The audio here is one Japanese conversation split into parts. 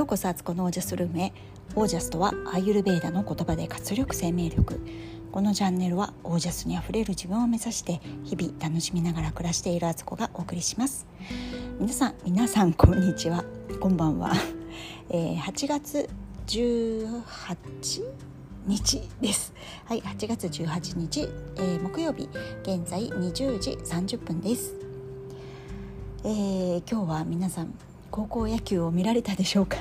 ようこそアツコのオージャスルームへオージャスとはアーユルベーダの言葉で活力生命力。このチャンネルはオージャスにあふれる自分を目指して日々楽しみながら暮らしているアツコがお送りします。皆さん皆さんこんにちは。こんばんは、えー、8月18日です。はい8月18日、えー、木曜日。現在20時30分です。えー、今日は皆さん高校野球を見られたでしょうか？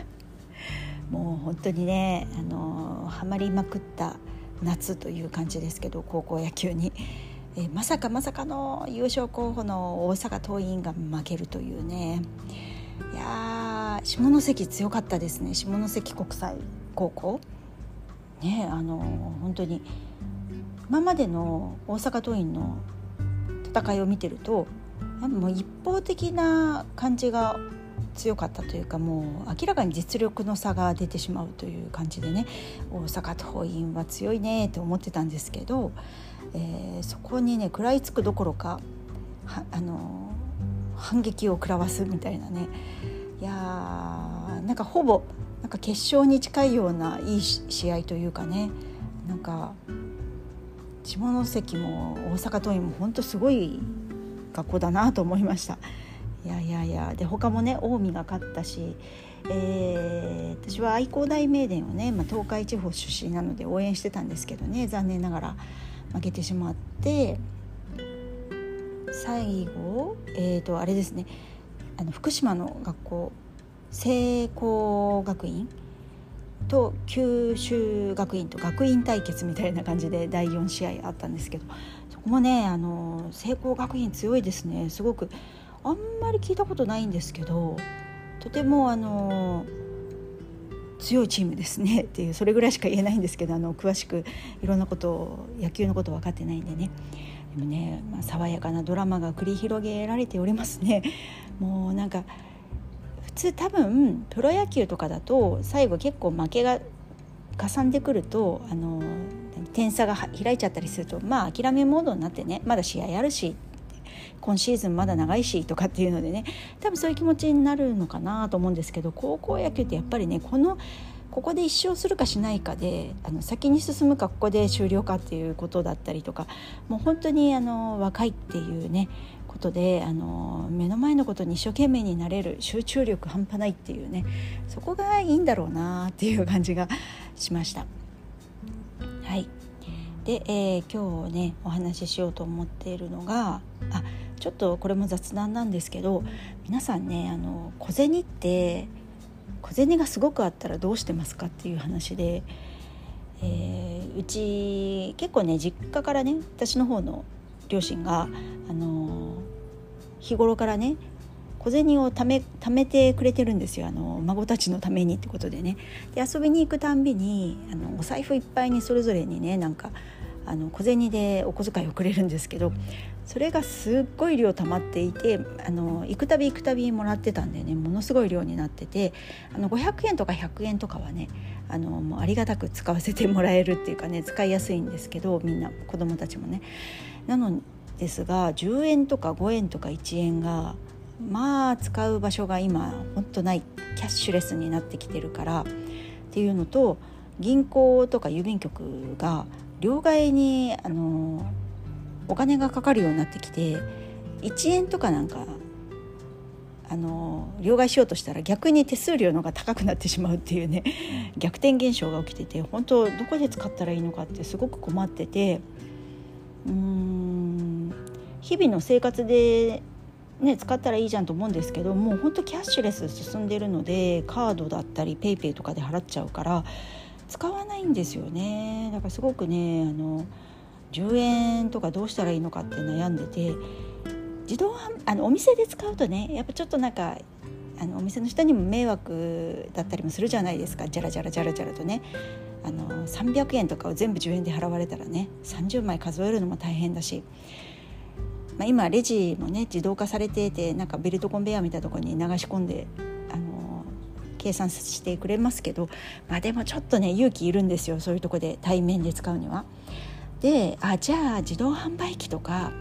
もう本当にねあのハマりまくった夏という感じですけど高校野球に、え、まさかまさかの優勝候補の大阪桐蔭が負けるというね。いや下関強かったですね。下関国際高校。ねあの本当に今までの大阪桐蔭の戦いを見てるともう一方的な感じが強かったというかもう明らかに実力の差が出てしまうという感じでね大阪桐蔭は強いねと思ってたんですけど、えー、そこにね食らいつくどころかあの反撃を食らわすみたいなね。いやーなんかほぼなんか決勝に近いようないい試合というかねなんか下関も大阪桐蔭も本当すごい学校だなと思いました。いやいやいや。で他もね近江が勝ったし、えー、私は愛工大名電をね、まあ、東海地方出身なので応援してたんですけどね残念ながら負けてしまって最後えーと、あれですねあの福島の学校聖光学院と九州学院と学院対決みたいな感じで第4試合あったんですけどそこもねあの聖光学院強いですね。すごくあんまり聞いたことないんですけどとてもあの強いチームですね っていうそれぐらいしか言えないんですけどあの詳しくいろんなことを野球のこと分かってないんでねでもね、まあ、爽やかなドラマが繰り広げられておりますね。もうなんか普通多分プロ野球とかだと最後結構負けがかさんでくるとあの点差が開いちゃったりするとまあ諦めモードになってねまだ試合あるし今シーズンまだ長いしとかっていうのでね多分そういう気持ちになるのかなと思うんですけど高校野球ってやっぱりねこのここで一勝するかしないかであの先に進むかここで終了かっていうことだったりとかもう本当にあの若いっていうねことであの目の前のことに一生懸命になれる集中力半端ないっていうねそこがいいんだろうなっていう感じがしました。はいで、えー、今日ねお話ししようと思っているのがあちょっとこれも雑談なんですけど皆さんねあの小銭って小銭がすごくあったらどうしてますかっていう話で、えー、うち結構ね実家からね私の方の両親があの日頃からね小銭を貯め貯めてくれてるんですよ。あの孫たちのためにってことでね。で遊びに行くたんびにあのお財布いっぱいにそれぞれにねなんかあの小銭でお小遣いをくれるんですけどそれがすっごい量溜まっていてあの行くたび行くたびもらってたんでねものすごい量になっててあの500円とか100円とかはねあのもうありがたく使わせてもらえるっていうかね使いやすいんですけどみんな子供たちもね。なのですが10円とか5円とか1円がまあ使う場所が今ほんとないキャッシュレスになってきてるからっていうのと銀行とか郵便局が両替にあのお金がかかるようになってきて1円とかなんかあの両替しようとしたら逆に手数料の方が高くなってしまうっていうね逆転現象が起きてて本当どこで使ったらいいのかってすごく困っててうーん日々の生活で、ね、使ったらいいじゃんと思うんですけどもう本当キャッシュレス進んでるのでカードだったり PayPay とかで払っちゃうから使わないんですよね。だからすごくねあの10円とかどうしたらいいのかって悩んでて自動あのお店で使うとねやっぱちょっとなんかあのお店の人にも迷惑だったりもするじゃないですか。じゃらじゃらじゃらじゃらとね。あの300円とかを全部10円で払われたらね30枚数えるのも大変だし、まあ、今レジもね自動化されていてなんかベルトコンベヤーみたいなところに流し込んで計算してくれますけど、まあ、でもちょっとね勇気いるんですよそういうとこで対面で使うには。であじゃあ自動販売機とか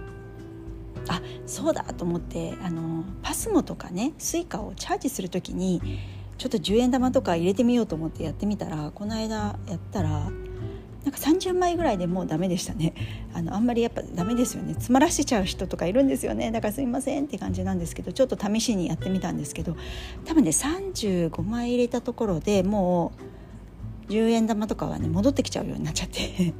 あそうだと思ってあのパスモとかね Suica をチャージする時にちょっと10円玉とか入れてみようと思ってやってみたらこの間やったらなんか30枚ぐらいでもうダメでしたね。あのあんまりやっぱダメですよね。詰まらせちゃう人とかいるんですよね。だからすいませんって感じなんですけどちょっと試しにやってみたんですけど多分ね35枚入れたところでもう10円玉とかはね戻ってきちゃうようになっちゃって。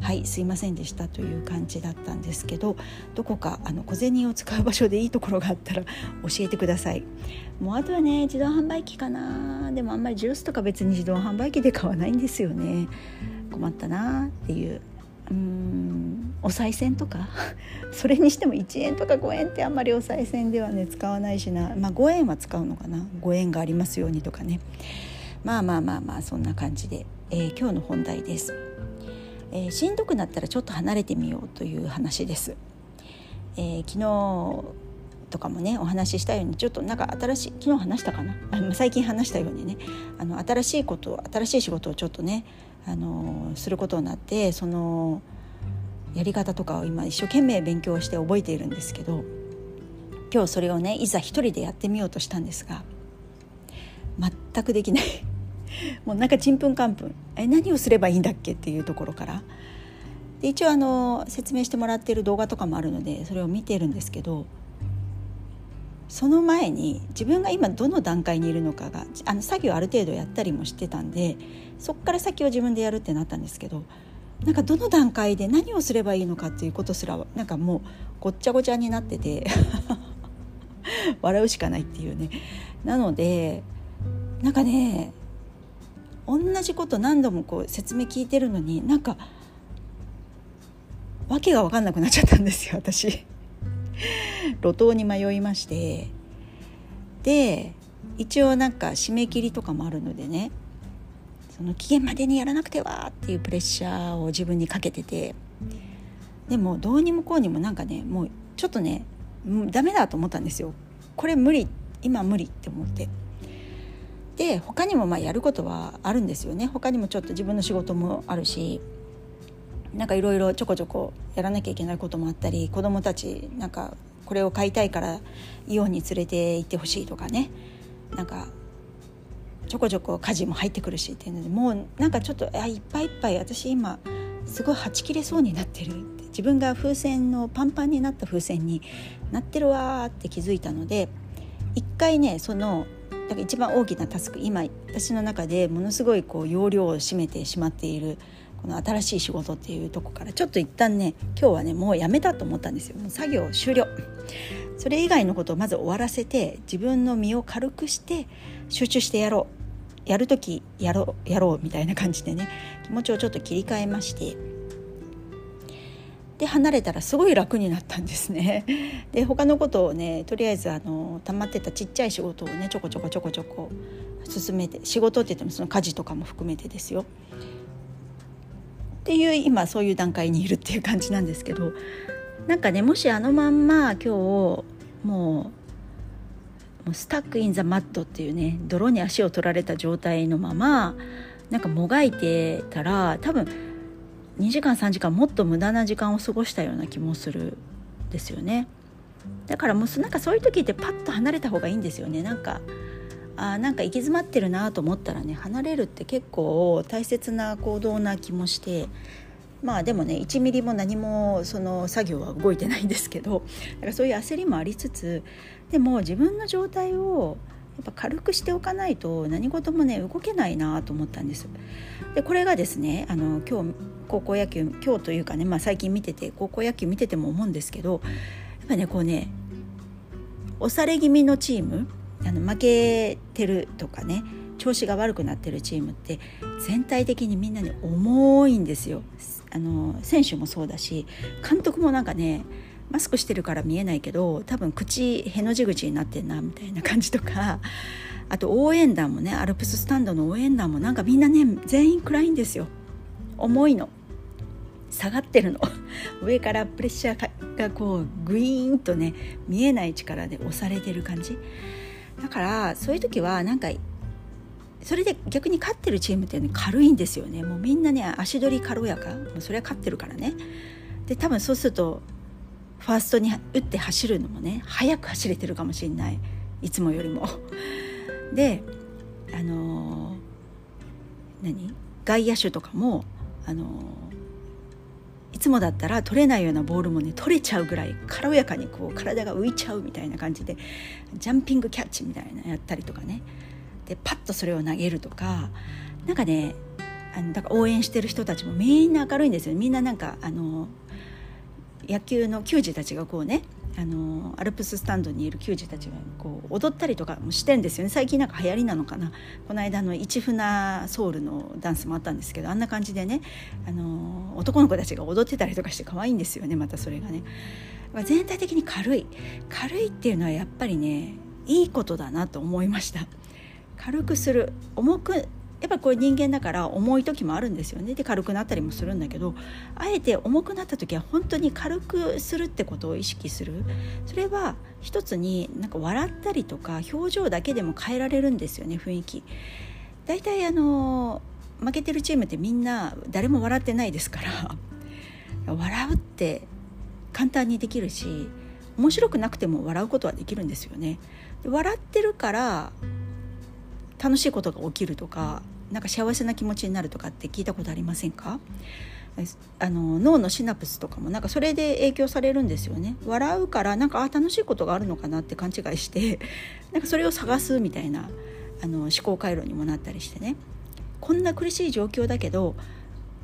はいすいませんでしたという感じだったんですけどどこかあの小銭を使う場所でいいところがあったら教えてください。もうあとはね自動販売機かな。でもあんまりジュースとか別に自動販売機で買わないんですよね。困ったなっていううんお賽銭とか。それにしても1円とか5円ってあんまりお賽銭ではね使わないしな。まあ5円は使うのかな。5円がありますようにとかね。まあまあまあまあそんな感じで、えー、今日の本題です。えー、しんどくなったらちょっと離れてみようという話です。えー、昨日とかもねお話ししたようにちょっとなんか新しい昨日話したかな？最近話したようにね。あの新しいこと新しい仕事をちょっとねあのすることになってそのやり方とかを今一生懸命勉強して覚えているんですけど今日それをねいざ一人でやってみようとしたんですが全くできない。もうなんかちんぷんかんぷん。え何をすればいいんだっけっていうところから。で一応あの説明してもらっている動画とかもあるのでそれを見てるんですけどその前に自分が今どの段階にいるのかがあの作業ある程度やったりもしてたんでそこから先を自分でやるってなったんですけどなんかどの段階で何をすればいいのかっていうことすらなんかもうごっちゃごちゃになってて笑うしかないっていうね。なのでなんかね同じこと何度もこう説明聞いてるのになんか訳が分かんなくなっちゃったんですよ私。路頭に迷いまして。で一応なんか締め切りとかもあるのでねその期限までにやらなくてはっていうプレッシャーを自分にかけててでもどうにもこうにもなんかねもうちょっとねダメだと思ったんですよ。これ無理今無理って思って。で他にもまあやることはあるんですよね。他にもちょっと自分の仕事もあるし。なんかいろいろちょこちょこやらなきゃいけないこともあったり子どもたちなんかこれを買いたいからイオンに連れて行ってほしいとかね。なんかちょこちょこ家事も入ってくるしっていうのでもうなんかちょっとあいっぱいいっぱい私今すごいはち切れそうになってるって。自分が風船のパンパンになった風船になってるわって気づいたので一回ねそのだから一番大きなタスク今私の中でものすごいこう容量を占めてしまっているこの新しい仕事っていうとこからちょっと一旦ね今日はねもうやめたと思ったんですよ。もう作業終了。それ以外のことをまず終わらせて自分の身を軽くして集中してやろう。やる時やろうやろうみたいな感じでね気持ちをちょっと切り替えましてで離れたらすごい楽になったんですね。で他のことをねとりあえずあの溜まってたちっちゃい仕事をねちょこちょこちょこちょこ進めて仕事って言ってもその家事とかも含めてですよ。っていう今そういう段階にいるっていう感じなんですけどなんかねもしあのまんま今日もうもうスタック・イン・ザ・マットっていうね泥に足を取られた状態のままなんかもがいてたら多分2時間3時間もっと無駄な時間を過ごしたような気もするですよね。だからもうなんかそういう時ってパッと離れた方がいいんですよね。なんかあなんか行き詰まってるなと思ったらね離れるって結構大切な行動な気もして。まあでもね1ミリも何もその作業は動いてないんですけど。だからそういう焦りもありつつでも自分の状態をっぱ軽くしておかないと何事もね動けないなと思ったんです。でこれがですねあの今日高校野球今日というかね、まあ、最近見てて高校野球見てても思うんですけどやっぱねこうね押され気味のチームあの負けてるとかね調子が悪くなってるチームって全体的にみんなね重いんですよ。あの選手もそうだし監督もなんかねマスクしてるから見えないけど多分口への字口になってんなみたいな感じとかあと応援団もねアルプススタンドの応援団もなんかみんなね全員暗いんですよ。重いの。下がってるの。上からプレッシャーがこうグイーンとね見えない力で押されてる感じ。だからそういう時はなんかそれで逆に勝ってるチームってね軽いんですよね。もうみんなね足取り軽やか。もうそれは勝ってるからね。で多分そうするとファーストに打って走るのもね速く走れてるかもしれない。いつもよりも。であの何？外野手とかもあのいつもだったら取れないようなボールもね取れちゃうぐらい軽やかにこう体が浮いちゃうみたいな感じでジャンピングキャッチみたいなやったりとかね。でパッとそれを投げるとかなんかねあのだから応援してる人たちもみんな明るいんですよ。みんななんかあの野球の球児たちがこうねあのアルプススタンドにいる球児たちがこう踊ったりとかもしてんですよね。最近なんか流行りなのかな。この間の市船ソウルのダンスもあったんですけどあんな感じでねあの男の子たちが踊ってたりとかして可愛いんですよね。またそれがね。全体的に軽い。軽いっていうのはやっぱりねいいことだなと思いました。軽くする。重くやっぱこれ人間だから重い時もあるんですよねで軽くなったりもするんだけどあえて重くなった時は本当に軽くするってことを意識するそれは一つになんか笑ったりとか表情だけでも変えられるんですよね雰囲気。大体あの負けてるチームってみんな誰も笑ってないですから笑うって簡単にできるし面白くなくても笑うことはできるんですよね。笑ってるから楽しいことが起きるとかなんか幸せな気持ちになるとかって聞いたことありませんか？あの脳のシナプスとかもなんかそれで影響されるんですよね。笑うからなんかあ楽しいことがあるのかなって勘違いして なんかそれを探すみたいなあの思考回路にもなったりしてね。こんな苦しい状況だけど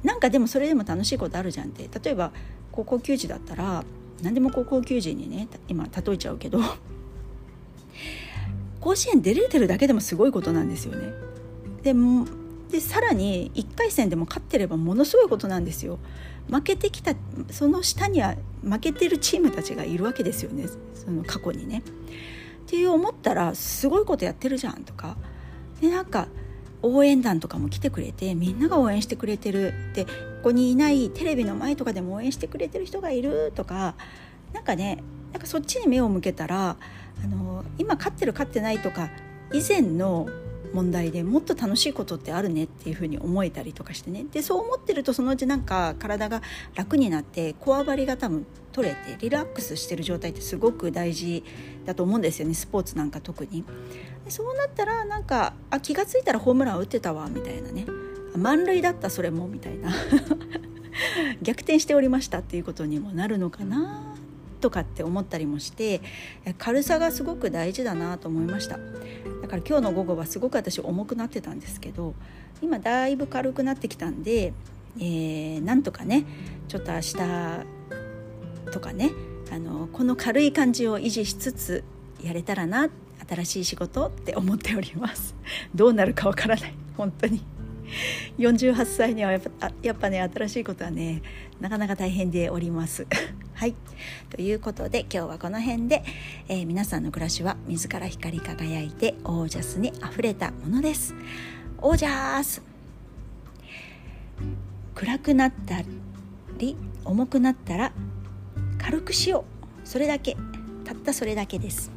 なんかでもそれでも楽しいことあるじゃんって。例えば高校球児だったら何でも高校球児にね今例えちゃうけど甲子園出れてるだけでもすごいことなんですよね。ででさらに1回戦でも勝ってればものすごいことなんですよ。負けてきたその下には負けてるチームたちがいるわけですよねその過去にね。っていう思ったらすごいことやってるじゃんとかでなんか応援団とかも来てくれてみんなが応援してくれてるでここにいないテレビの前とかでも応援してくれてる人がいるとかなんかねなんかそっちに目を向けたらあの今勝ってる勝ってないとか以前の問題でもっと楽しいことってあるねっていうふうに思えたりとかしてね。でそう思ってるとそのうちなんか体が楽になってこわばりが多分取れてリラックスしてる状態ってすごく大事だと思うんですよね。スポーツなんか特に。でそうなったらなんかあ気が付いたらホームラン打ってたわみたいなね。満塁だったそれもみたいな。逆転しておりましたっていうことにもなるのかな。とかって思ったりもして軽さがすごく大事だなと思いました。だから今日の午後はすごく私重くなってたんですけど今だいぶ軽くなってきたんで、えー、なんとかねちょっと明日とかねあのこの軽い感じを維持しつつやれたらな新しい仕事って思っております。どうなるかわからない。本当に。48歳にはやっぱやっぱね新しいことはねなかなか大変でおります。はい。ということで今日はこの辺で、えー、皆さんの暮らしは自ら光り輝いてオージャスにあふれたものです。オージャス。暗くなったり重くなったら軽くしよう。それだけ。たったそれだけです。